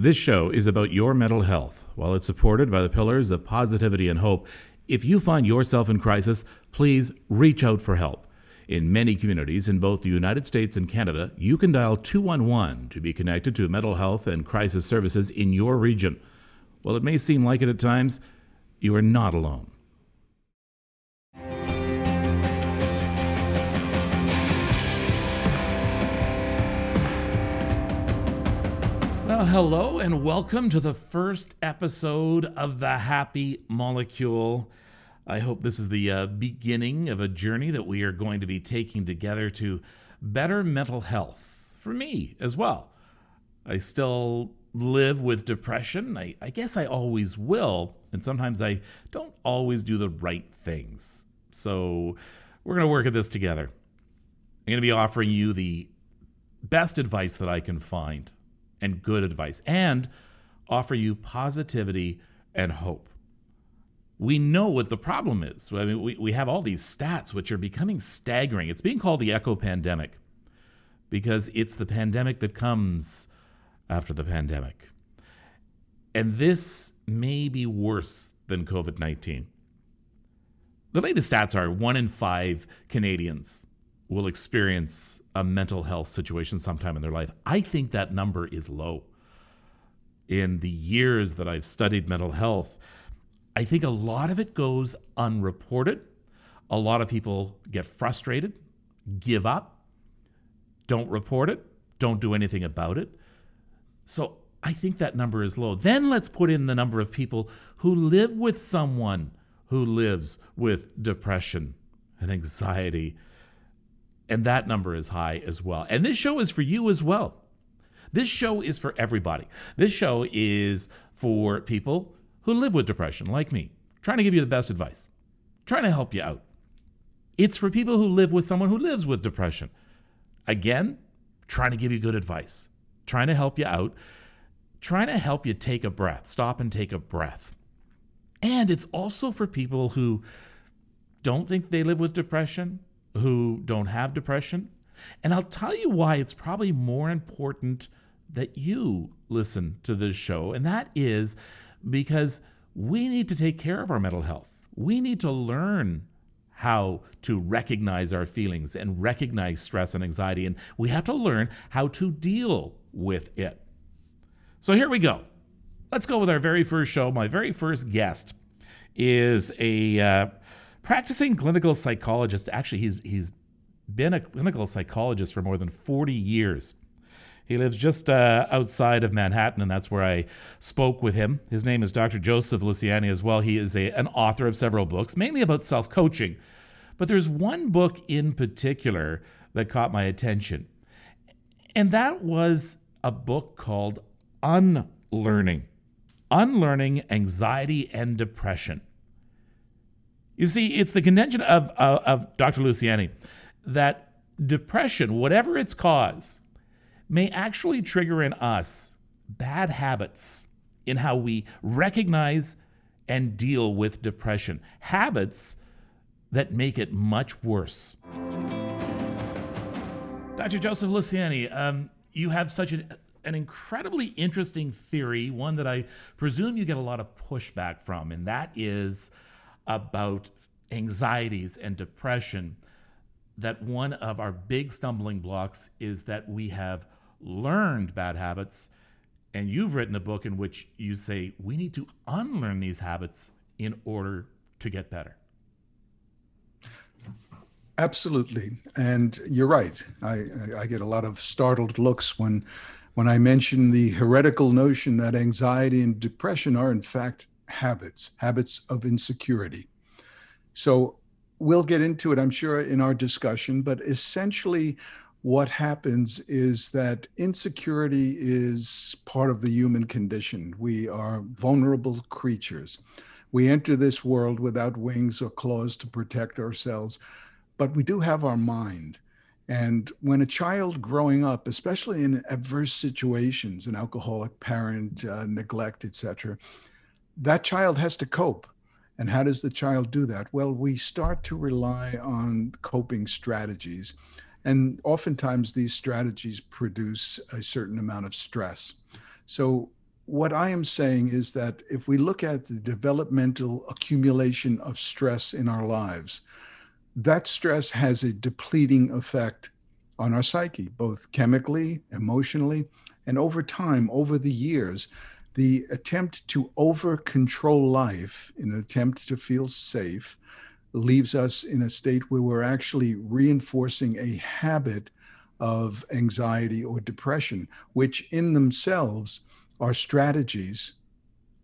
This show is about your mental health. While it's supported by the pillars of positivity and hope, if you find yourself in crisis, please reach out for help. In many communities in both the United States and Canada, you can dial 211 to be connected to mental health and crisis services in your region. While it may seem like it at times, you are not alone. Well, hello and welcome to the first episode of The Happy Molecule. I hope this is the uh, beginning of a journey that we are going to be taking together to better mental health for me as well. I still live with depression. I, I guess I always will. And sometimes I don't always do the right things. So we're going to work at this together. I'm going to be offering you the best advice that I can find and good advice and offer you positivity and hope. We know what the problem is. I mean, we, we have all these stats which are becoming staggering. It's being called the echo pandemic because it's the pandemic that comes after the pandemic. And this may be worse than COVID 19. The latest stats are one in five Canadians will experience a mental health situation sometime in their life. I think that number is low. In the years that I've studied mental health, I think a lot of it goes unreported. A lot of people get frustrated, give up, don't report it, don't do anything about it. So I think that number is low. Then let's put in the number of people who live with someone who lives with depression and anxiety and that number is high as well. And this show is for you as well. This show is for everybody. This show is for people who live with depression, like me, trying to give you the best advice, trying to help you out. It's for people who live with someone who lives with depression. Again, trying to give you good advice, trying to help you out, trying to help you take a breath, stop and take a breath. And it's also for people who don't think they live with depression, who don't have depression. And I'll tell you why it's probably more important that you listen to this show, and that is because we need to take care of our mental health. We need to learn how to recognize our feelings and recognize stress and anxiety, and we have to learn how to deal with it. So here we go. Let's go with our very first show. My very first guest is a uh, practicing clinical psychologist. Actually, he's he's been a clinical psychologist for more than 40 years. He lives just uh, outside of Manhattan, and that's where I spoke with him. His name is Dr. Joseph Luciani as well. He is a, an author of several books, mainly about self coaching. But there's one book in particular that caught my attention, and that was a book called Unlearning Unlearning Anxiety and Depression. You see, it's the contention of, of, of Dr. Luciani that depression, whatever its cause, may actually trigger in us bad habits in how we recognize and deal with depression. Habits that make it much worse. Dr. Joseph Luciani, um, you have such an, an incredibly interesting theory, one that I presume you get a lot of pushback from, and that is about anxieties and depression that one of our big stumbling blocks is that we have learned bad habits. And you've written a book in which you say we need to unlearn these habits in order to get better. Absolutely, and you're right. I, I get a lot of startled looks when when I mention the heretical notion that anxiety and depression are in fact habits, habits of insecurity. So we'll get into it, I'm sure, in our discussion. But essentially, what happens is that insecurity is part of the human condition. We are vulnerable creatures. We enter this world without wings or claws to protect ourselves, but we do have our mind. And when a child growing up, especially in adverse situations, an alcoholic parent, uh, neglect, etc., that child has to cope. And how does the child do that? Well, we start to rely on coping strategies. And oftentimes these strategies produce a certain amount of stress. So what I am saying is that if we look at the developmental accumulation of stress in our lives, that stress has a depleting effect on our psyche, both chemically, emotionally, and over time, over the years. The attempt to over control life in an attempt to feel safe leaves us in a state where we're actually reinforcing a habit of anxiety or depression, which in themselves are strategies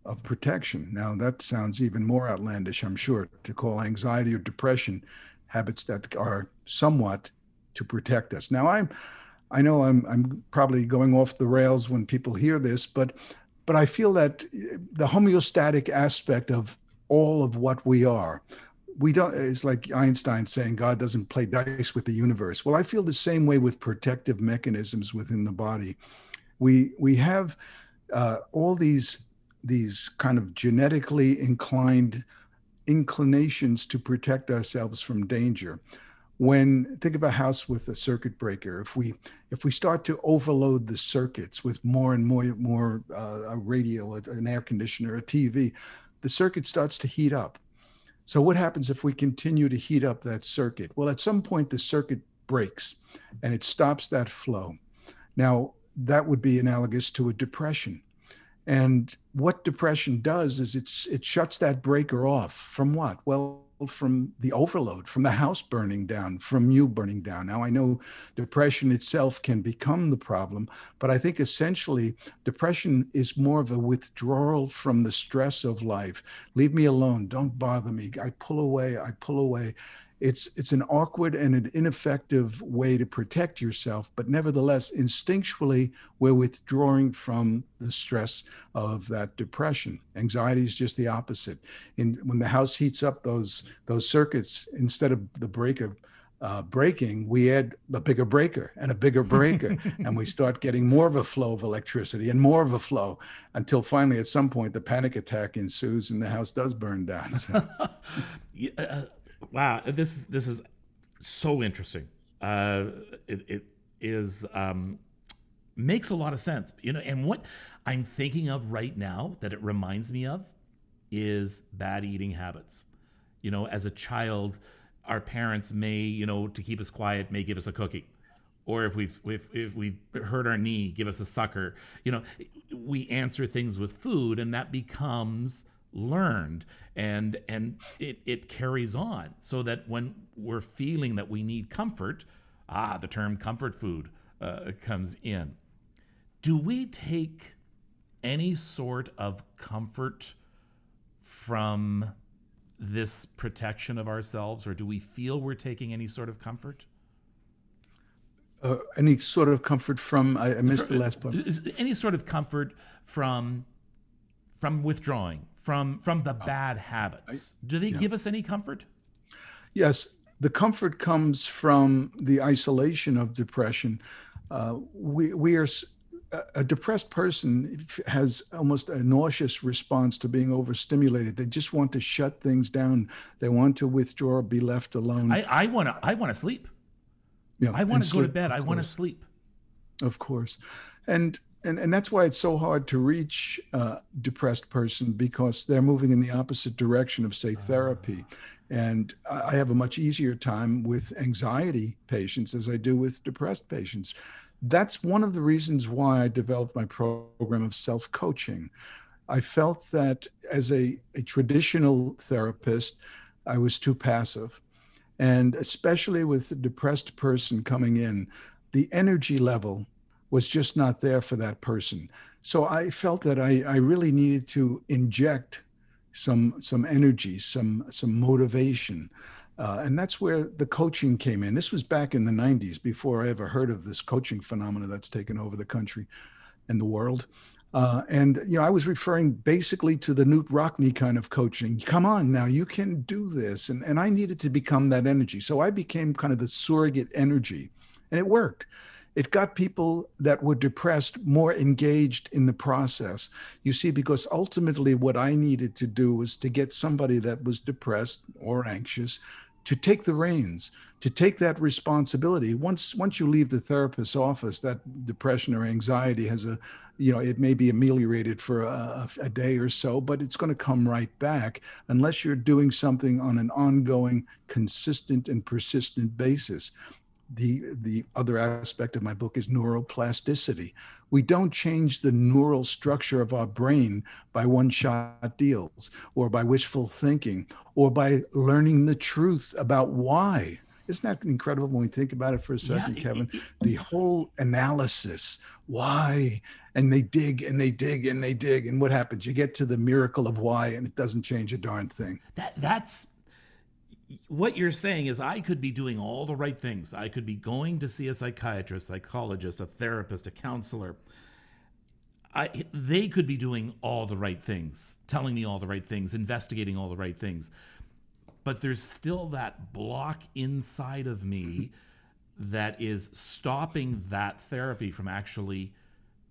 of protection. Now, that sounds even more outlandish, I'm sure, to call anxiety or depression habits that are somewhat to protect us. Now, I'm, I know I'm, I'm probably going off the rails when people hear this, but, but I feel that the homeostatic aspect of all of what we are, we don't it's like einstein saying god doesn't play dice with the universe. Well i feel the same way with protective mechanisms within the body. We we have uh, all these these kind of genetically inclined inclinations to protect ourselves from danger when think of a house with a circuit breaker if we if we start to overload the circuits with more and more more uh, a radio an air conditioner a tv the circuit starts to heat up so what happens if we continue to heat up that circuit well at some point the circuit breaks and it stops that flow now that would be analogous to a depression. And what depression does is it's it shuts that breaker off from what? Well, from the overload, from the house burning down, from you burning down. Now, I know depression itself can become the problem, but I think essentially depression is more of a withdrawal from the stress of life. Leave me alone. Don't bother me. I pull away. I pull away it's it's an awkward and an ineffective way to protect yourself but nevertheless instinctually we're withdrawing from the stress of that depression anxiety is just the opposite in when the house heats up those those circuits instead of the breaker uh, breaking, we add a bigger breaker and a bigger breaker, and we start getting more of a flow of electricity and more of a flow until finally, at some point, the panic attack ensues and the house does burn down. So. yeah, uh, wow, this this is so interesting. Uh, it, it is um, makes a lot of sense, you know. And what I'm thinking of right now that it reminds me of is bad eating habits. You know, as a child, our parents may, you know, to keep us quiet, may give us a cookie or if we've if, if we've hurt our knee give us a sucker you know we answer things with food and that becomes learned and and it it carries on so that when we're feeling that we need comfort ah the term comfort food uh, comes in. Do we take any sort of comfort from this protection of ourselves or do we feel we're taking any sort of comfort? Uh, any sort of comfort from I, I missed the last part. any sort of comfort from from withdrawing from from the bad habits. Do they yeah. give us any comfort? Yes, the comfort comes from the isolation of depression. Uh, we we are a depressed person has almost a nauseous response to being overstimulated. They just want to shut things down. They want to withdraw, be left alone. I, I want to. I want to sleep. Yeah, I want to go to bed. I want to sleep. Of course, and and, and that's why it's so hard to reach a depressed person because they're moving in the opposite direction of say therapy. Ah. And i have a much easier time with anxiety patients as i do with depressed patients. That's one of the reasons why i developed my program of self-coaching. I felt that as a, a traditional therapist i was too passive. And especially with a depressed person coming in the energy level was just not there for that person. So I felt that I, I really needed to inject some some energy, some some motivation. Uh, and that's where the coaching came in. This was back in the 90s before I ever heard of this coaching phenomena that's taken over the country and the world. Uh, and you know, I was referring basically to the Knute Rockne kind of coaching. Come on, now you can do this, and and I needed to become that energy. So I became kind of the surrogate energy, and it worked it got people that were depressed more engaged in the process. You see, because ultimately what I needed to do was to get somebody that was depressed or anxious to take the reins, to take that responsibility. Once once you leave the therapist's office, that depression or anxiety has a, you know it may be ameliorated for a, a day or so but it's going to come right back unless you're doing something on an ongoing consistent and persistent basis the the other aspect of my book is neuroplasticity. We don't change the neural structure of our brain by one shot deals or by wishful thinking or by learning the truth about why. Isn't that incredible when we think about it for a second yeah, kevin? The whole analysis why? And they dig and they dig and they dig. And what happens? You get to the miracle of why and it doesn't change a darn thing. That that's what you're saying is I could be doing all the right things. I could be going to see a psychiatrist, psychologist, a therapist, a counselor. I, they could be doing all the right things, telling me all the right things, investigating all the right things. But there's still that block inside of me that is stopping that therapy from actually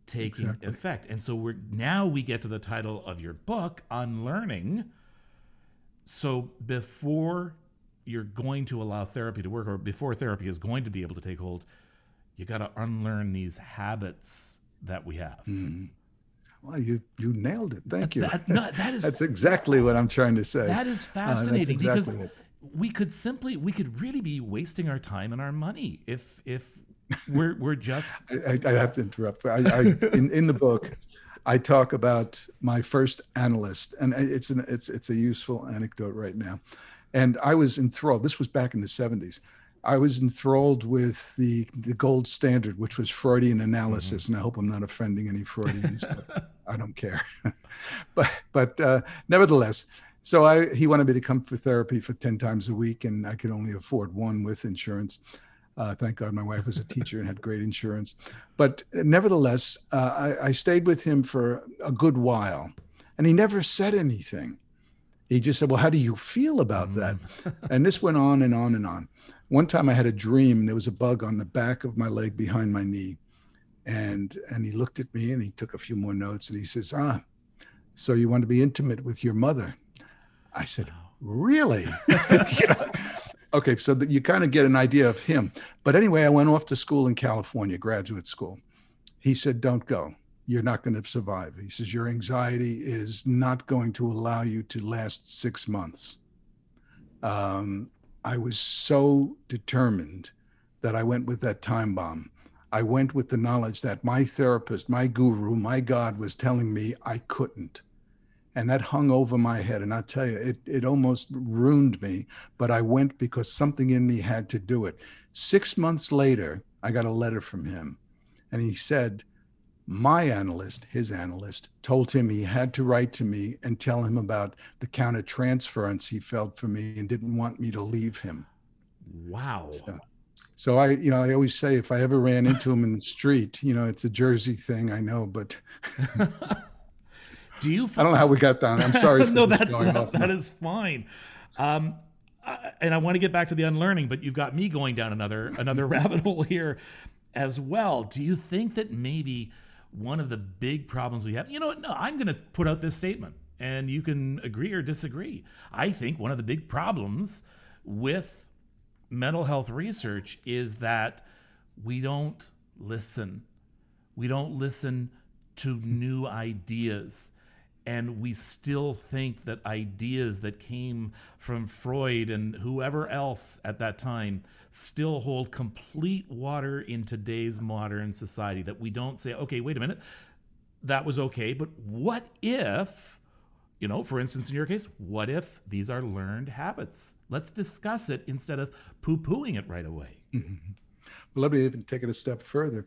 taking exactly. effect. And so we're now we get to the title of your book, Unlearning. So before you're going to allow therapy to work or before therapy is going to be able to take hold, you got to unlearn these habits that we have. Mm. Well, you you nailed it. Thank you. That, no, that is That's exactly what I'm trying to say. That is fascinating uh, exactly because it. we could simply we could really be wasting our time and our money if if we're we're just I, I, have to interrupt. I, I in, in the book I talk about my first analyst, and it's an it's it's a useful anecdote right now. And I was enthralled. This was back in the 70s. I was enthralled with the the gold standard, which was Freudian analysis, mm-hmm. and I hope I'm not offending any Freudians, but I don't care. but but uh, nevertheless, so I he wanted me to come for therapy for ten times a week, and I could only afford one with insurance. Uh, thank God my wife was a teacher and had great insurance. But nevertheless, uh, I, I stayed with him for a good while, and he never said anything he just said, Well, how do you feel about that? Mm. and this went on and on and on. One time I had a dream, there was a bug on the back of my leg behind my knee. And and he looked at me and he took a few more notes and he says, Ah, so you want to be intimate with your mother? I said, Really? you know? Okay, so that you kind of get an idea of him. But anyway, I went off to school in California, graduate school. He said, Don't go you're not going to survive. He says, Your anxiety is not going to allow you to last six months. Um, I was so determined that I went with that time bomb. I went with the knowledge that my therapist, my guru, my God was telling me I couldn't. And that hung over my head. And I tell you, it, it almost ruined me. But I went because something in me had to do it. Six months later, I got a letter from him. And he said, my analyst, his analyst, told him he had to write to me and tell him about the countertransference he felt for me and didn't want me to leave him. Wow. So, so I, you know, I always say if I ever ran into him in the street, you know, it's a Jersey thing, I know, but. Do you? I don't know how we got down. I'm sorry. no, that's not, that is fine. Um, I, and I want to get back to the unlearning, but you've got me going down another another rabbit hole here as well. Do you think that maybe? One of the big problems we have, you know, no, I'm going to put out this statement and you can agree or disagree. I think one of the big problems with mental health research is that we don't listen. We don't listen to new ideas and we still think that ideas that came from Freud and whoever else at that time still hold complete water in today's modern society. That we don't say, okay, wait a minute, that was okay, but what if, you know, for instance, in your case, what if these are learned habits? Let's discuss it instead of poo pooing it right away. Mm-hmm. Well, let me even take it a step further.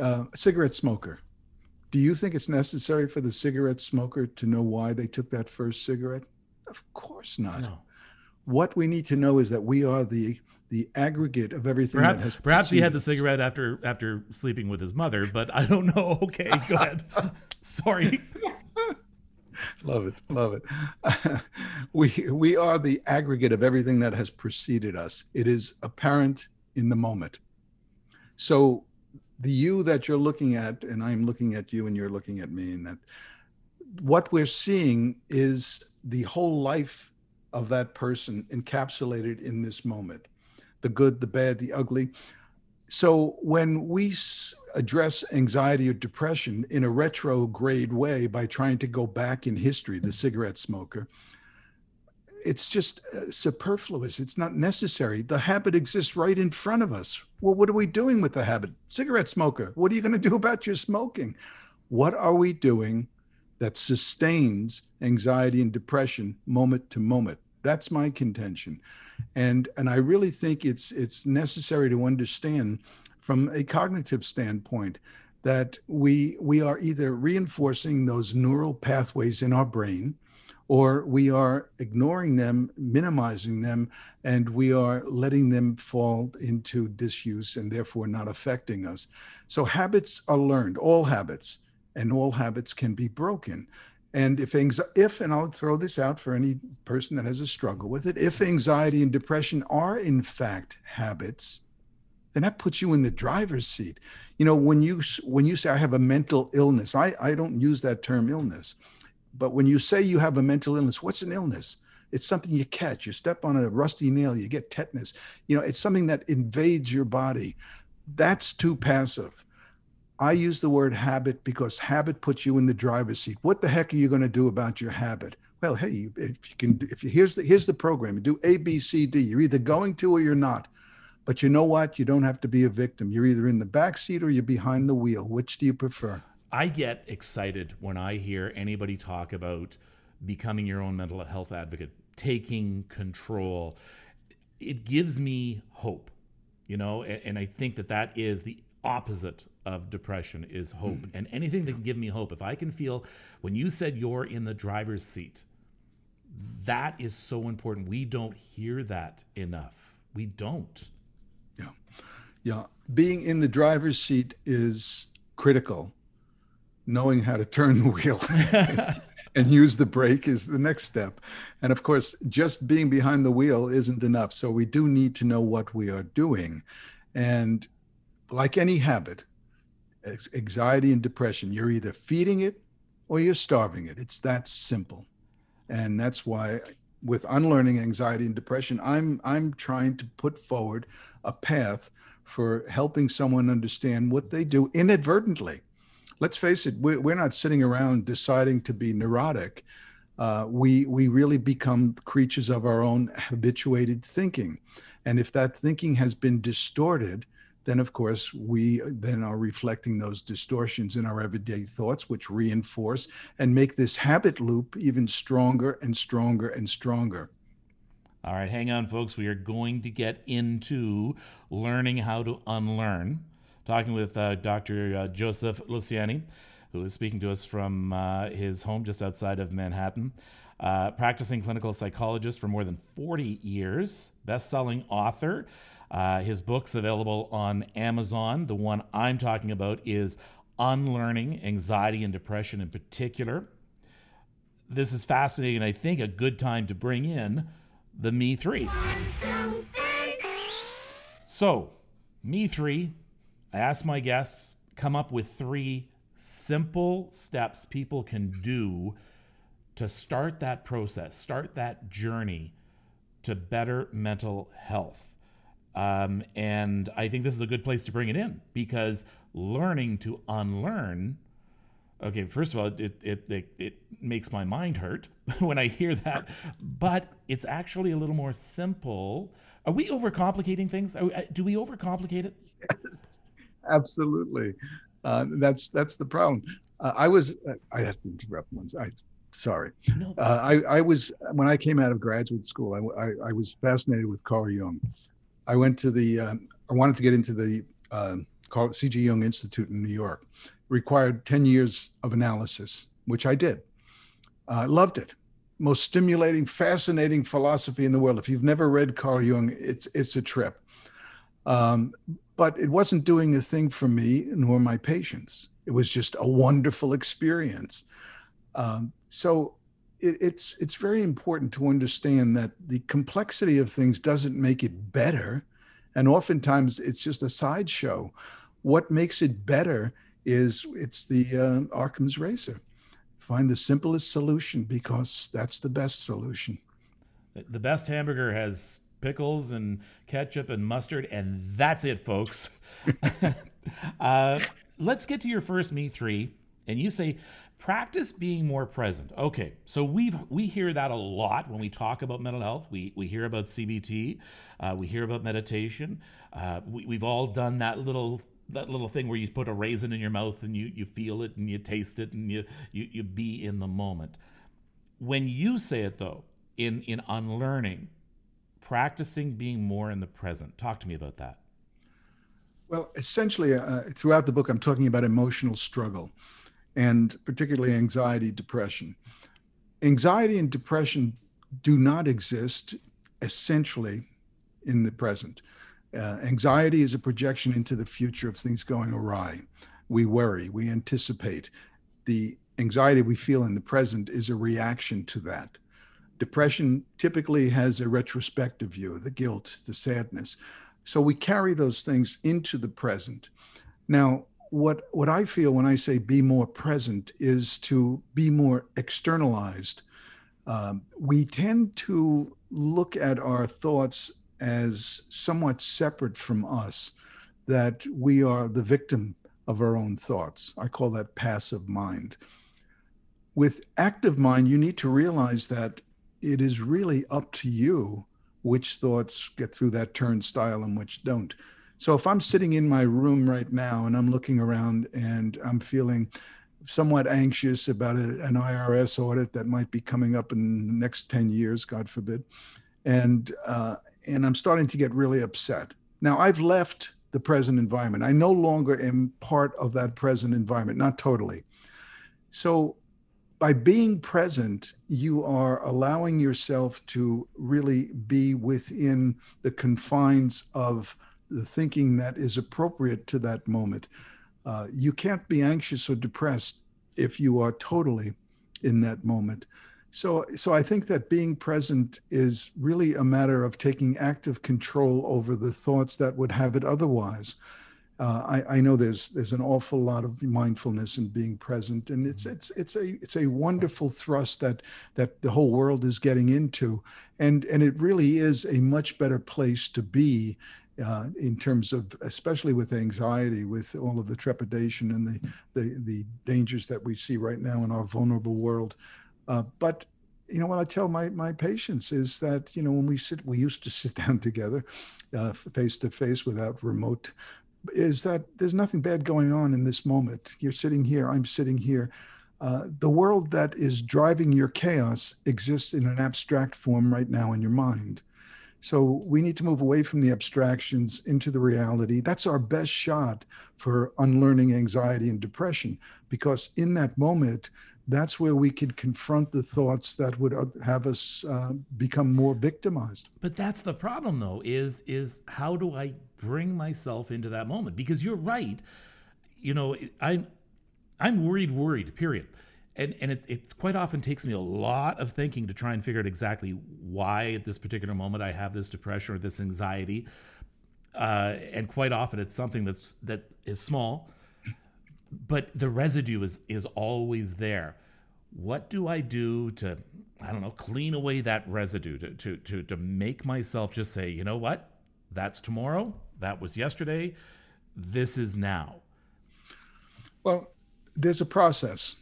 Uh, cigarette smoker do you think it's necessary for the cigarette smoker to know why they took that first cigarette? Of course not. No. What we need to know is that we are the the aggregate of everything perhaps, that has. Perhaps he had the cigarette after after sleeping with his mother, but I don't know. Okay, go ahead. Sorry. love it, love it. we we are the aggregate of everything that has preceded us. It is apparent in the moment. So the you that you're looking at, and I'm looking at you and you're looking at me, and that what we're seeing is the whole life of that person encapsulated in this moment the good, the bad, the ugly. So when we address anxiety or depression in a retrograde way by trying to go back in history, the cigarette smoker, it's just uh, superfluous. It's not necessary. The habit exists right in front of us. Well, what are we doing with the habit? Cigarette smoker, what are you going to do about your smoking? What are we doing that sustains anxiety and depression moment to moment? That's my contention. And and I really think it's it's necessary to understand from a cognitive standpoint that we we are either reinforcing those neural pathways in our brain or we are ignoring them, minimizing them, and we are letting them fall into disuse and therefore not affecting us. So habits are learned, all habits, and all habits can be broken. And if if and I'll throw this out for any person that has a struggle with it, if anxiety and depression are in fact habits, then that puts you in the driver's seat. You know, when you when you say I have a mental illness, I I don't use that term illness. But when you say you have a mental illness, what's an illness? It's something you catch. You step on a rusty nail, you get tetanus. You know, it's something that invades your body. That's too passive. I use the word habit because habit puts you in the driver's seat. What the heck are you going to do about your habit? Well, hey, if you can, if you here's the here's the program. You do A, B, C, D. You're either going to or you're not. But you know what? You don't have to be a victim. You're either in the back seat or you're behind the wheel. Which do you prefer? I get excited when I hear anybody talk about becoming your own mental health advocate, taking control. It gives me hope, you know, and, and I think that that is the opposite of depression is hope. Mm. And anything that can give me hope, if I can feel when you said you're in the driver's seat, that is so important. We don't hear that enough. We don't. Yeah. Yeah. Being in the driver's seat is critical knowing how to turn the wheel and use the brake is the next step. And of course, just being behind the wheel isn't enough. So we do need to know what we are doing. And like any habit, anxiety and depression, you're either feeding it or you're starving it. It's that simple. And that's why with unlearning anxiety and depression, I'm I'm trying to put forward a path for helping someone understand what they do inadvertently let's face it, we're not sitting around deciding to be neurotic. Uh, we we really become creatures of our own habituated thinking, and if that thinking has been distorted, then of course we then are reflecting those distortions in our everyday thoughts, which reinforce and make this habit loop even stronger and stronger and stronger. All right, hang on, folks. We are going to get into learning how to unlearn talking with uh, Dr. Uh, Joseph Luciani, who is speaking to us from uh, his home just outside of Manhattan. Uh, practicing clinical psychologist for more than 40 years, best selling author. Uh, his book's available on Amazon. The one I'm talking about is Unlearning Anxiety and Depression in particular. This is fascinating, I think a good time to bring in the Me 3. So, Me 3 I asked my guests come up with three simple steps people can do to start that process, start that journey to better mental health. Um, and I think this is a good place to bring it in because learning to unlearn. Okay, first of all, it, it, it, it makes my mind hurt when I hear that, but it's actually a little more simple. Are we overcomplicating things? Are, do we overcomplicate it? Yes absolutely. Uh, that's that's the problem. Uh, I was uh, I have to interrupt once. I sorry. No. Uh, I I was when I came out of graduate school. I I, I was fascinated with Carl Jung. I went to the um, I wanted to get into the uh, C.G. Jung Institute in New York. required ten years of analysis, which I did. I loved it. Most stimulating, fascinating philosophy in the world. If you've never read Carl Jung, it's it's a trip. Um, but it wasn't doing a thing for me nor my patients. It was just a wonderful experience. Um, so it, it's it's very important to understand that the complexity of things doesn't make it better, and oftentimes it's just a sideshow. What makes it better is it's the uh, Occam's razor. Find the simplest solution because that's the best solution. The best hamburger has pickles and ketchup and mustard, and that's it, folks. uh, let's get to your first me three. And you say, practice being more present. Okay, so we we hear that a lot when we talk about mental health. We we hear about CBT, uh, we hear about meditation. Uh, we, we've all done that little that little thing where you put a raisin in your mouth and you you feel it and you taste it and you you, you be in the moment. When you say it though, in in unlearning, practicing being more in the present. Talk to me about that. Well, essentially, uh, throughout the book, I'm talking about emotional struggle and particularly anxiety, depression. Anxiety and depression do not exist essentially in the present. Uh, anxiety is a projection into the future of things going awry. We worry, we anticipate. The anxiety we feel in the present is a reaction to that. Depression typically has a retrospective view, the guilt, the sadness. So we carry those things into the present. Now, what what I feel when I say be more present is to be more externalized. Um, we tend to look at our thoughts as somewhat separate from us, that we are the victim of our own thoughts. I call that passive mind. With active mind, you need to realize that it is really up to you which thoughts get through that turnstile and which don't. So if I'm sitting in my room right now and I'm looking around and I'm feeling somewhat anxious about a, an IRS audit that might be coming up in the next 10 years, God forbid, and uh, and I'm starting to get really upset. Now I've left the present environment. I no longer am part of that present environment, not totally. So by being present, you are allowing yourself to really be within the confines of the thinking that is appropriate to that moment. Uh, you can't be anxious or depressed if you are totally in that moment. So, so I think that being present is really a matter of taking active control over the thoughts that would have it otherwise. Uh, I, I, know there's there's an awful lot of mindfulness and being present, and it's it's it's a it's a wonderful thrust that that the whole world is getting into, and and it really is a much better place to be uh, in terms of, especially with anxiety, with all of the trepidation and the, the, the dangers that we see right now in our vulnerable world. Uh, but you know what I tell my my patients is that you know when we sit, we used to sit down together, face to face without remote. Is that there's nothing bad going on in this moment? You're sitting here, I'm sitting here. Uh, the world that is driving your chaos exists in an abstract form right now in your mind. So we need to move away from the abstractions into the reality. That's our best shot for unlearning anxiety and depression, because in that moment, that's where we could confront the thoughts that would have us uh, become more victimized. But that's the problem, though. Is is how do I bring myself into that moment? Because you're right. You know, I'm I'm worried, worried. Period and and it, it quite often takes me a lot of thinking to try and figure out exactly why at this particular moment I have this depression or this anxiety. Uh, and quite often it's something that's that is small, but the residue is is always there. What do I do to I don't know clean away that residue to to to, to make myself just say you know what that's tomorrow that was yesterday this is now. Well, there's a process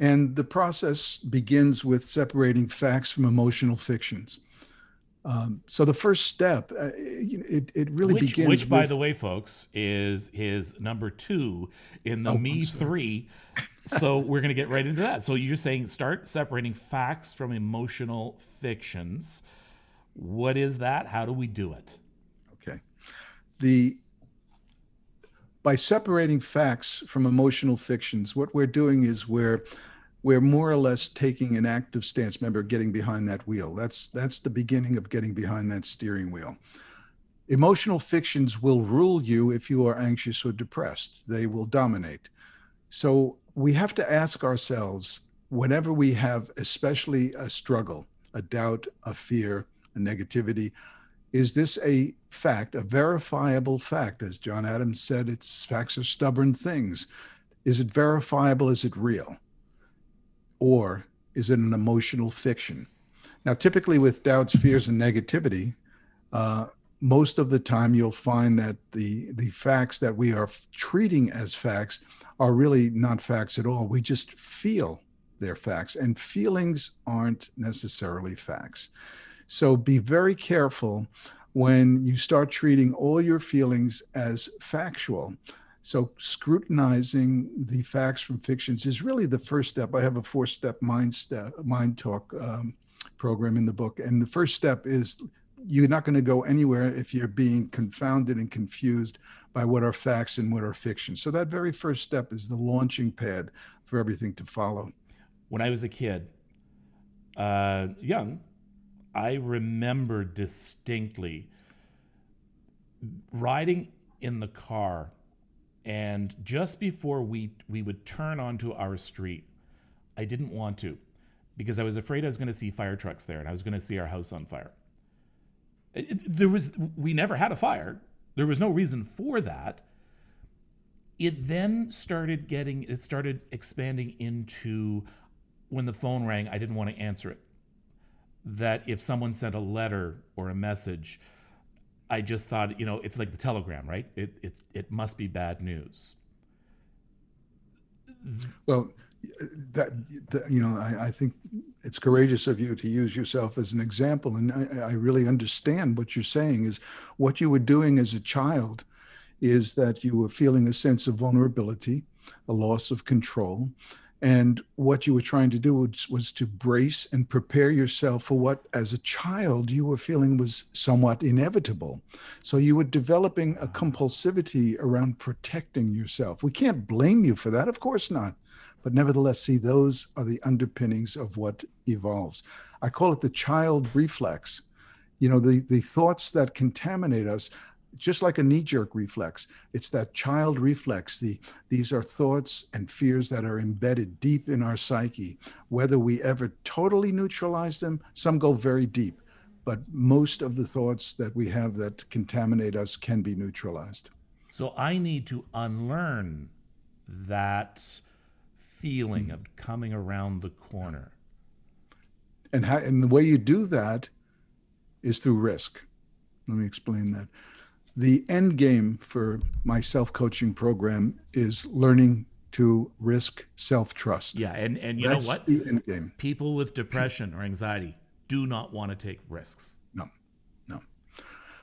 and the process begins with separating facts from emotional fictions. Um, so the first step, uh, it, it really which, begins. Which, by the way, folks, is his number two in the oh, Me Three. so we're going to get right into that. So you're saying start separating facts from emotional fictions. What is that? How do we do it? Okay. The by separating facts from emotional fictions, what we're doing is we're we're more or less taking an active stance. Remember, getting behind that wheel. That's that's the beginning of getting behind that steering wheel. Emotional fictions will rule you if you are anxious or depressed. They will dominate. So we have to ask ourselves whenever we have, especially a struggle, a doubt, a fear, a negativity, is this a fact, a verifiable fact? As John Adams said, it's facts are stubborn things. Is it verifiable? Is it real? Or is it an emotional fiction? Now, typically with doubts, fears, and negativity, uh, most of the time you'll find that the the facts that we are treating as facts are really not facts at all. We just feel they're facts and feelings aren't necessarily facts. So be very careful when you start treating all your feelings as factual so scrutinizing the facts from fictions is really the first step i have a four step mind step mind talk um, program in the book and the first step is you're not going to go anywhere if you're being confounded and confused by what are facts and what are fiction. So that very first step is the launching pad for everything to follow. When I was a kid, uh, young, I remember distinctly riding in the car, and just before we we would turn onto our street, I didn't want to because I was afraid I was going to see fire trucks there and I was going to see our house on fire. It, there was we never had a fire. There was no reason for that. It then started getting it started expanding into when the phone rang, I didn't want to answer it. That if someone sent a letter or a message, I just thought, you know, it's like the telegram, right? It it it must be bad news. Well, that, that you know, I, I, think it's courageous of you to use yourself as an example, and I, I really understand what you're saying. Is what you were doing as a child is that you were feeling a sense of vulnerability, a loss of control, and what you were trying to do was, was, to brace and prepare yourself for what, as a child, you were feeling was somewhat inevitable. So you were developing a ah. compulsivity around protecting yourself. We can't blame you for that, of course not. But nevertheless, see, those are the underpinnings of what evolves. I call it the child reflex. You know, the, the thoughts that contaminate us, just like a knee jerk reflex, it's that child reflex. The, these are thoughts and fears that are embedded deep in our psyche. Whether we ever totally neutralize them, some go very deep, but most of the thoughts that we have that contaminate us can be neutralized. So I need to unlearn that feeling of coming around the corner. And how, and the way you do that is through risk. Let me explain that. The end game for my self-coaching program is learning to risk self-trust. Yeah, and and you That's know what? The end game. People with depression or anxiety do not want to take risks. No. No.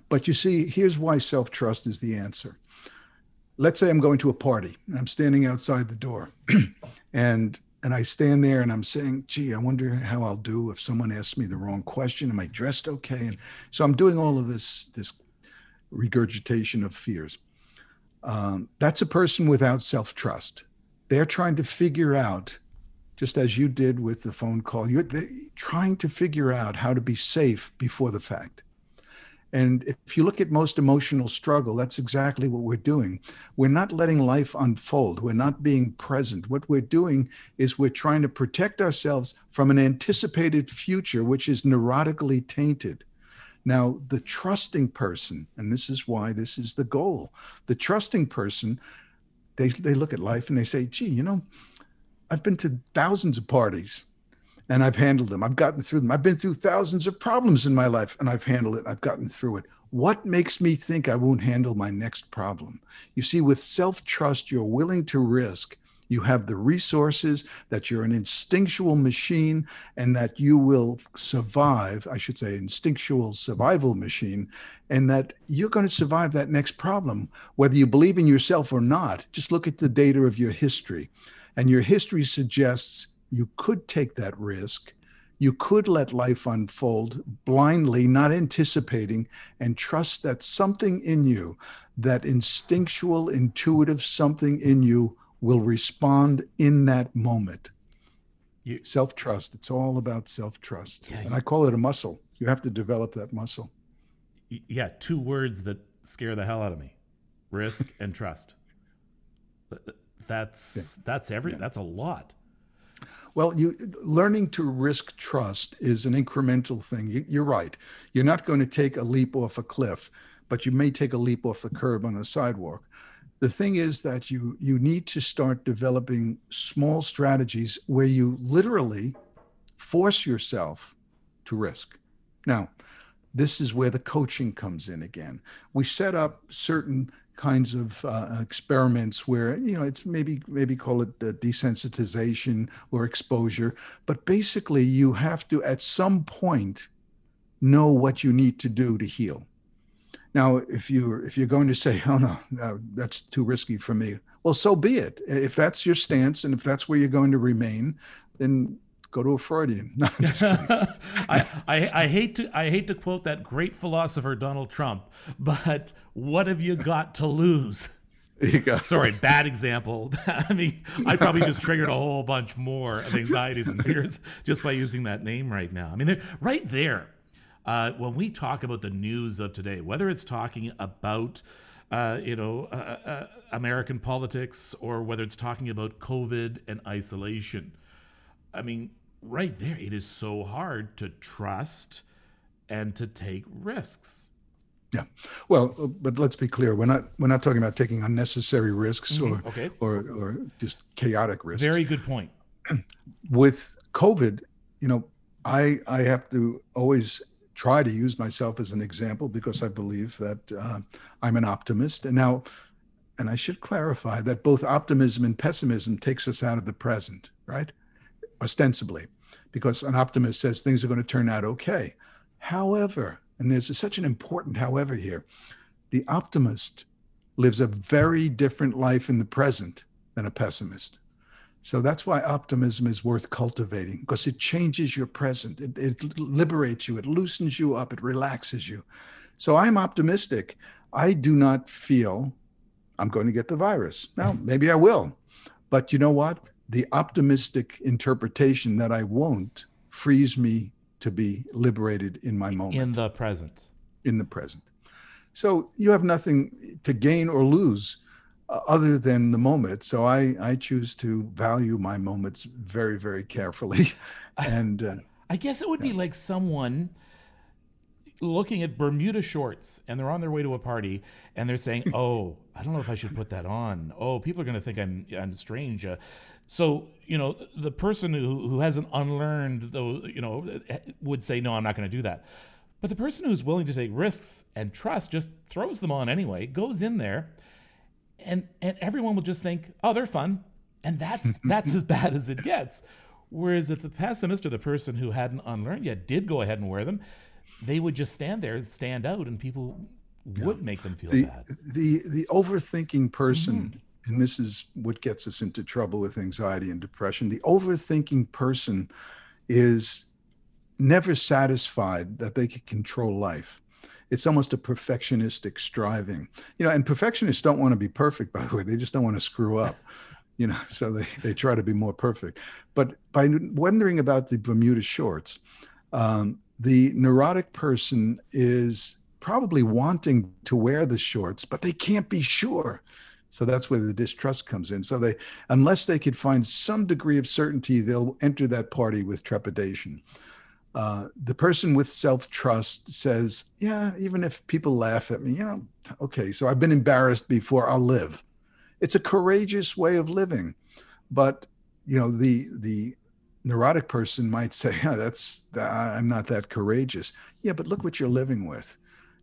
But you see, here's why self-trust is the answer let's say I'm going to a party and I'm standing outside the door and and I stand there and I'm saying, gee, I wonder how I'll do if someone asks me the wrong question. Am I dressed okay? And so I'm doing all of this this regurgitation of fears. Um, that's a person without self-trust. They're trying to figure out, just as you did with the phone call, you're trying to figure out how to be safe before the fact. And if you look at most emotional struggle, that's exactly what we're doing. We're not letting life unfold. We're not being present. What we're doing is we're trying to protect ourselves from an anticipated future, which is neurotically tainted. Now, the trusting person, and this is why this is the goal, the trusting person, they, they look at life and they say, gee, you know, I've been to thousands of parties and I've handled them. I've gotten through them. I've been through thousands of problems in my life and I've handled it. I've gotten through it. What makes me think I won't handle my next problem? You see, with self trust, you're willing to risk. You have the resources, that you're an instinctual machine, and that you will survive. I should say, instinctual survival machine, and that you're going to survive that next problem. Whether you believe in yourself or not, just look at the data of your history. And your history suggests you could take that risk. You could let life unfold blindly, not anticipating, and trust that something in you, that instinctual, intuitive something in you, will respond in that moment. self trust. It's all about self trust. Yeah, and I call it a muscle. You have to develop that muscle. Yeah, two words that scare the hell out of me risk and trust. That's yeah. that's every yeah. that's a lot. Well, you learning to risk trust is an incremental thing. You, are right. You're not going to take a leap off a cliff, but you may take a leap off the curb on a sidewalk. The thing is that you you need to start developing small strategies where you literally force yourself to risk. Now, this is where the coaching comes in again. We set up certain kinds of uh, experiments where you know it's maybe maybe call it desensitization or exposure but basically you have to at some point know what you need to do to heal now if you if you're going to say oh no, no that's too risky for me well so be it if that's your stance and if that's where you're going to remain then go to a Freudian. No, I, I, I, hate to I hate to quote that great philosopher Donald Trump, but what have you got to lose? Sorry, bad example. I mean, I probably just triggered a whole bunch more of anxieties and fears just by using that name right now. I mean, they're right there. Uh, when we talk about the news of today, whether it's talking about uh, you know, uh, uh American politics or whether it's talking about COVID and isolation. I mean, right there, it is so hard to trust and to take risks. Yeah, well, but let's be clear: we're not we're not talking about taking unnecessary risks mm-hmm. or okay. or or just chaotic risks. Very good point. With COVID, you know, I I have to always try to use myself as an example because I believe that uh, I'm an optimist. And now, and I should clarify that both optimism and pessimism takes us out of the present, right? ostensibly, because an optimist says things are going to turn out okay. However, and there's such an important however here, the optimist lives a very different life in the present than a pessimist. So that's why optimism is worth cultivating because it changes your present. It, it, liberates you, it loosens you up, it relaxes you. So I'm optimistic. I do not feel I'm going to get the virus. Now, mm. maybe I will. But you know what? the optimistic interpretation that I won't frees me to be liberated in my moment. In the present. In the present. So you have nothing to gain or lose other than the moment. So I, I choose to value my moments very, very carefully. and uh, I guess it would be like someone looking at Bermuda shorts and they're on their way to a party and they're saying, "Oh, I don't know if I should put that on. Oh, people are going to think I'm I'm strange." Uh, so you know, the person who who hasn't unlearned, though, you know, would say, "No, I'm not going to do that." But the person who's willing to take risks and trust just throws them on anyway, goes in there, and and everyone will just think, "Oh, they're fun," and that's that's as bad as it gets. Whereas if the pessimist or the person who hadn't unlearned yet did go ahead and wear them, they would just stand there and stand out, and people would yeah. make them feel the, bad. The the overthinking person mm-hmm and this is what gets us into trouble with anxiety and depression. The overthinking person is never satisfied that they can control life. It's almost a perfectionistic striving. You know, and perfectionists don't want to be perfect, by the way. They just don't want to screw up. You know, so they, they try to be more perfect. But by wondering about the Bermuda shorts, um, the neurotic person is probably wanting to wear the shorts, but they can't be sure so that's where the distrust comes in. So they, unless they could find some degree of certainty, they'll enter that party with trepidation. Uh, the person with self trust says, Yeah, even if people laugh at me, you know, okay, so I've been embarrassed before, I'll live. It's a courageous way of living. But, you know, the, the, neurotic person might say yeah, that's i'm not that courageous yeah but look what you're living with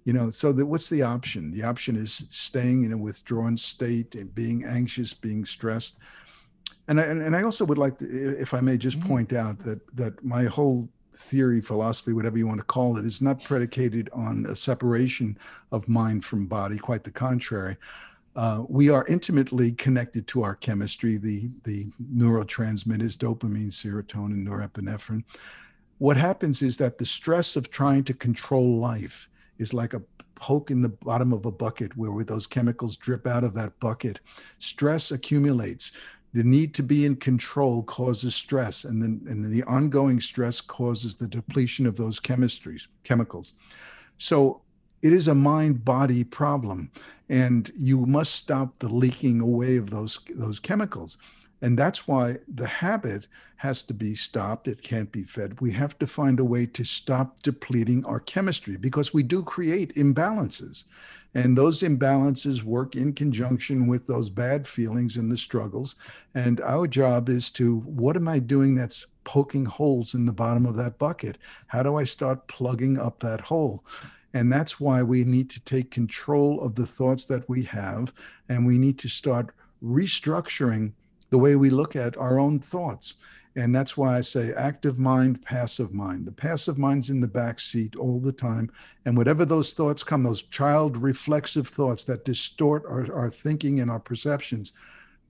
you know so what's the option the option is staying in a withdrawn state and being anxious being stressed and I, and I also would like to if i may just mm-hmm. point out that that my whole theory philosophy whatever you want to call it is not predicated on a separation of mind from body quite the contrary uh, we are intimately connected to our chemistry the the neurotransmitters dopamine serotonin norepinephrine what happens is that the stress of trying to control life is like a poke in the bottom of a bucket where those chemicals drip out of that bucket. Stress accumulates. The need to be in control causes stress, and then and the ongoing stress causes the depletion of those chemistries, chemicals. So it is a mind-body problem, and you must stop the leaking away of those those chemicals. And that's why the habit has to be stopped. It can't be fed. We have to find a way to stop depleting our chemistry because we do create imbalances. And those imbalances work in conjunction with those bad feelings and the struggles. And our job is to what am I doing that's poking holes in the bottom of that bucket? How do I start plugging up that hole? And that's why we need to take control of the thoughts that we have, and we need to start restructuring the way we look at our own thoughts. And that's why I say active mind, passive mind. The passive mind's in the back seat all the time. And whatever those thoughts come, those child reflexive thoughts that distort our, our thinking and our perceptions,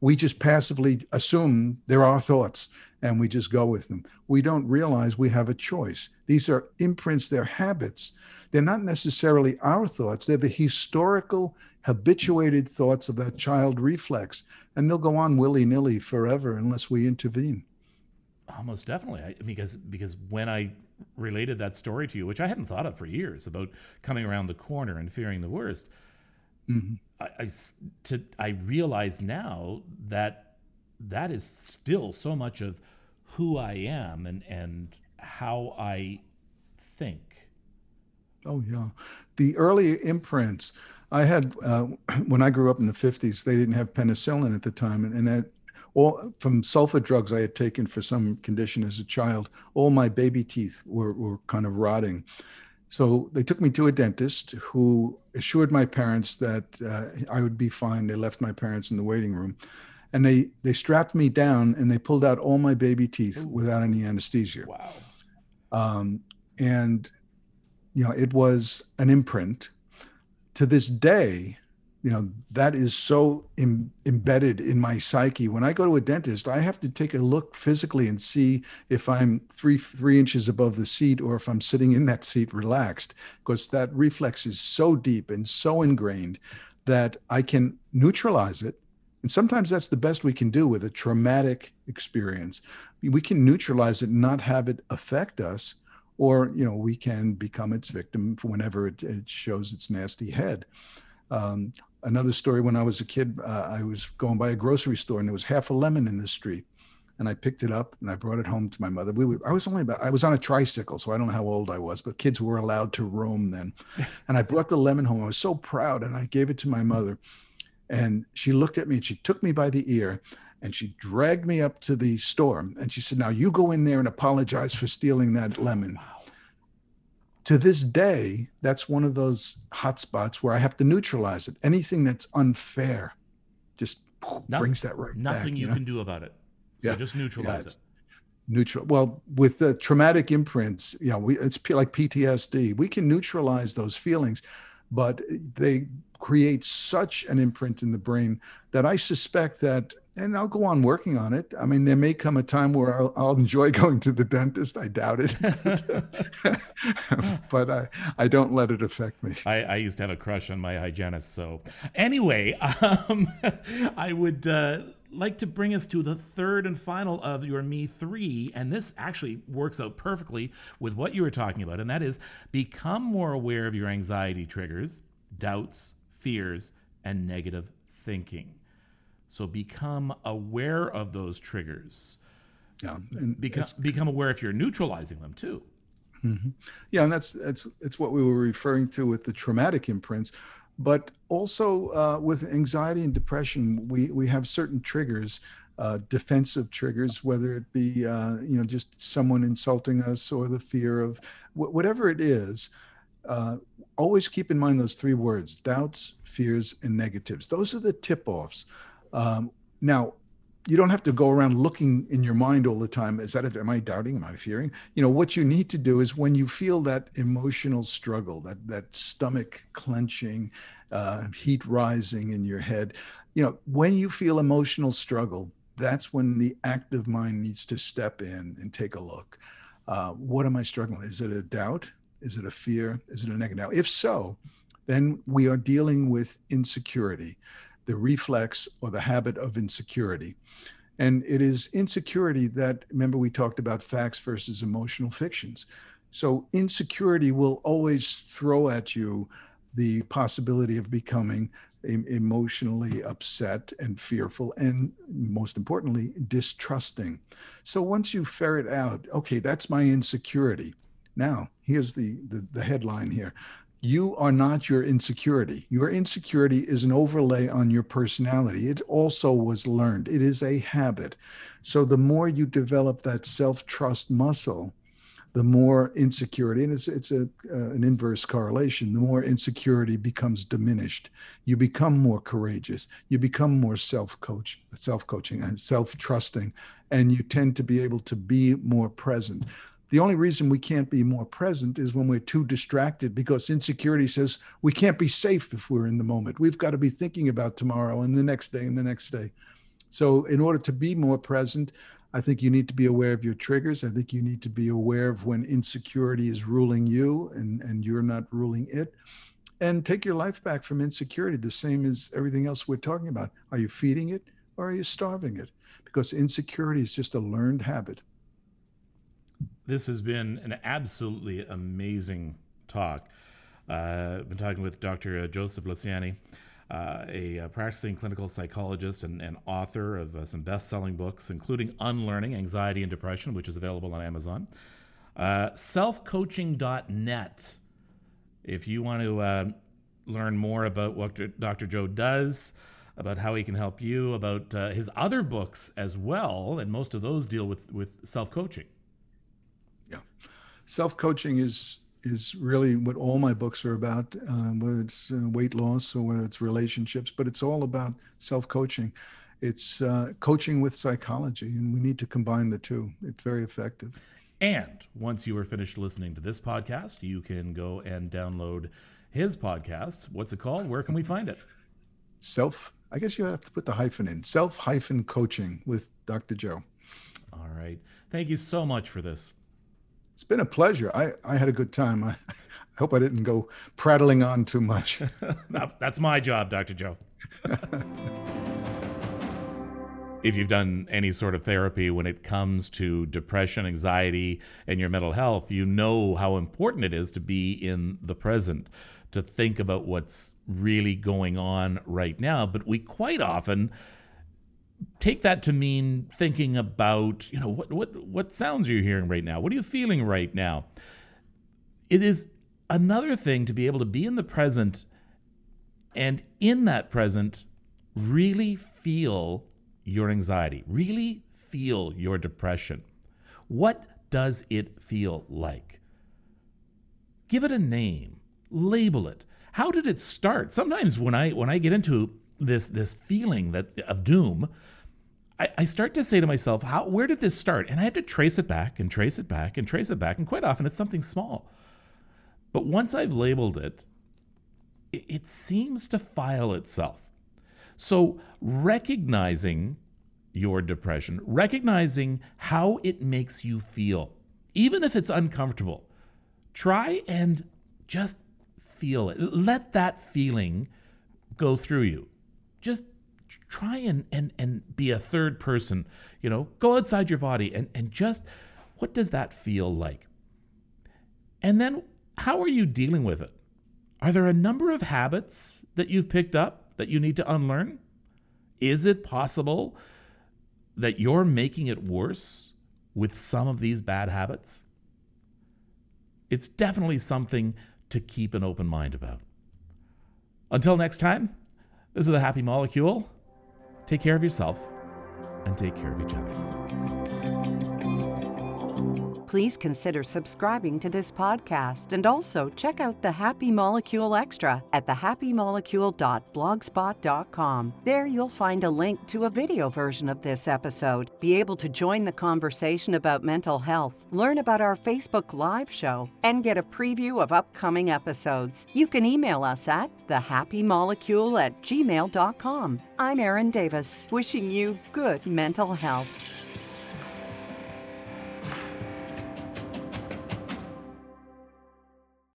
we just passively assume there are our thoughts and we just go with them. We don't realize we have a choice. These are imprints, they're habits. They're not necessarily our thoughts, they're the historical, habituated thoughts of that child reflex. And they'll go on willy nilly forever unless we intervene. Almost definitely, I, because because when I related that story to you, which I hadn't thought of for years, about coming around the corner and fearing the worst, mm-hmm. I, I to I realize now that that is still so much of who I am and and how I think. Oh yeah, the early imprints. I had uh, when I grew up in the '50s. They didn't have penicillin at the time, and, and that all from sulfa drugs I had taken for some condition as a child, all my baby teeth were, were kind of rotting. So they took me to a dentist who assured my parents that uh, I would be fine. They left my parents in the waiting room and they, they strapped me down and they pulled out all my baby teeth Ooh. without any anesthesia. Wow. Um, and, you know, it was an imprint. To this day, you know that is so Im- embedded in my psyche. When i go to a dentist i have to take a look physically and see if i'm three three inches above the seat or if i'm sitting in that seat relaxed because that reflex is so deep and so ingrained that i can neutralize it. And sometimes that's the best we can do with a traumatic experience. We can neutralize it and not have it affect us or you know we can become its victim whenever it, it shows its nasty head. Um, another story when I was a kid, uh, I was going by a grocery store and there was half a lemon in the street. And I picked it up and I brought it home to my mother. We were, I was only about, I was on a tricycle, so I don't know how old I was, but kids were allowed to roam then. And I brought the lemon home. I was so proud and I gave it to my mother. And she looked at me and she took me by the ear and she dragged me up to the store. And she said, Now you go in there and apologize for stealing that lemon. Wow to this day, that's one of those hotspots where I have to neutralize it. Anything that's unfair just nothing, brings that right Nothing back, you, you know? can do about it. So yeah. just neutralize yeah, it. Neutral. Well, with the traumatic imprints, you know, we, it's like PTSD. We can neutralize those feelings, but they create such an imprint in the brain that I suspect that and I'll go on working on it. I mean, there may come a time where I'll, I'll enjoy going to the dentist. I doubt it, but I, I don't let it affect me. I, I used to have a crush on my hygienist. So, anyway, um, I would uh, like to bring us to the third and final of your Me Three. And this actually works out perfectly with what you were talking about. And that is become more aware of your anxiety triggers, doubts, fears, and negative thinking. So become aware of those triggers. Yeah, and become become aware if you're neutralizing them too. Mm-hmm. Yeah, and that's that's it's what we were referring to with the traumatic imprints, but also uh, with anxiety and depression, we we have certain triggers. Uh, defensive triggers, whether it be uh, you know just someone insulting us or the fear of wh- whatever it is, uh, always keep in mind those three words: doubts, fears, and negatives. Those are the tip-offs. Um, now, you don't have to go around looking in your mind all the time. Is that, am I doubting? Am I fearing? You know, what you need to do is when you feel that emotional struggle, that, that stomach clenching, uh, heat rising in your head, you know, when you feel emotional struggle, that's when the active mind needs to step in and take a look. Uh, what am I struggling with? Is it a doubt? Is it a fear? Is it a negative? Now, if so, then we are dealing with insecurity the reflex or the habit of insecurity. And it is insecurity that, remember, we talked about facts versus emotional fictions. So, insecurity will always throw at you the possibility of becoming emotionally upset and fearful, and most importantly, distrusting. So, once you ferret out, okay, that's my insecurity. Now, here's the, the, the headline here you are not your insecurity. Your insecurity is an overlay on your personality. It also was learned, it is a habit. So the more you develop that self trust muscle, the more insecurity, and it's, it's a, uh, an inverse correlation, the more insecurity becomes diminished. You become more courageous. You become more self coach, self coaching, and self trusting, and you tend to be able to be more present. The only reason we can't be more present is when we're too distracted because insecurity says we can't be safe if we're in the moment. We've got to be thinking about tomorrow and the next day and the next day. So, in order to be more present, I think you need to be aware of your triggers. I think you need to be aware of when insecurity is ruling you and, and you're not ruling it. And take your life back from insecurity, the same as everything else we're talking about. Are you feeding it or are you starving it? Because insecurity is just a learned habit. This has been an absolutely amazing talk. Uh, I've been talking with Dr. Joseph Luciani uh, a, a, practicing clinical psychologist and, and author of uh, some best selling books, including Unlearning Anxiety and Depression, which is available on Amazon. Uh, selfcoaching.net. If you want to uh, learn more about what Dr. Joe does, about how he can help you, about uh, his other books as well, and most of those deal with, with self coaching. Self coaching is is really what all my books are about, uh, whether it's uh, weight loss or whether it's relationships, but it's all about self coaching. It's uh, coaching with psychology, and we need to combine the two. It's very effective. And once you are finished listening to this podcast, you can go and download his podcast. What's it called? Where can we find it? Self, I guess you have to put the hyphen in self hyphen coaching with Dr. Joe. All right. Thank you so much for this. It's been a pleasure. I, I had a good time. I, I hope I didn't go prattling on too much. That's my job, Dr. Joe. if you've done any sort of therapy when it comes to depression, anxiety, and your mental health, you know how important it is to be in the present, to think about what's really going on right now. But we quite often take that to mean thinking about, you know, what what what sounds are you hearing right now? What are you feeling right now? It is another thing to be able to be in the present and in that present really feel your anxiety, really feel your depression. What does it feel like? Give it a name, label it. How did it start? Sometimes when I when I get into this this feeling that of doom, I, I start to say to myself, how where did this start? And I had to trace it back and trace it back and trace it back. And quite often it's something small. But once I've labeled it, it, it seems to file itself. So recognizing your depression, recognizing how it makes you feel, even if it's uncomfortable, try and just feel it. Let that feeling go through you just try and, and, and be a third person. You know, go outside your body and, and just what does that feel like? And then how are you dealing with it? Are there a number of habits that you've picked up that you need to unlearn? Is it possible that you're making it worse with some of these bad habits? It's definitely something to keep an open mind about. Until next time, this is the Happy Molecule. Take care of yourself and take care of each other please consider subscribing to this podcast and also check out the Happy Molecule Extra at thehappymolecule.blogspot.com. There you'll find a link to a video version of this episode, be able to join the conversation about mental health, learn about our Facebook Live show, and get a preview of upcoming episodes. You can email us at thehappymolecule at gmail.com. I'm Erin Davis, wishing you good mental health.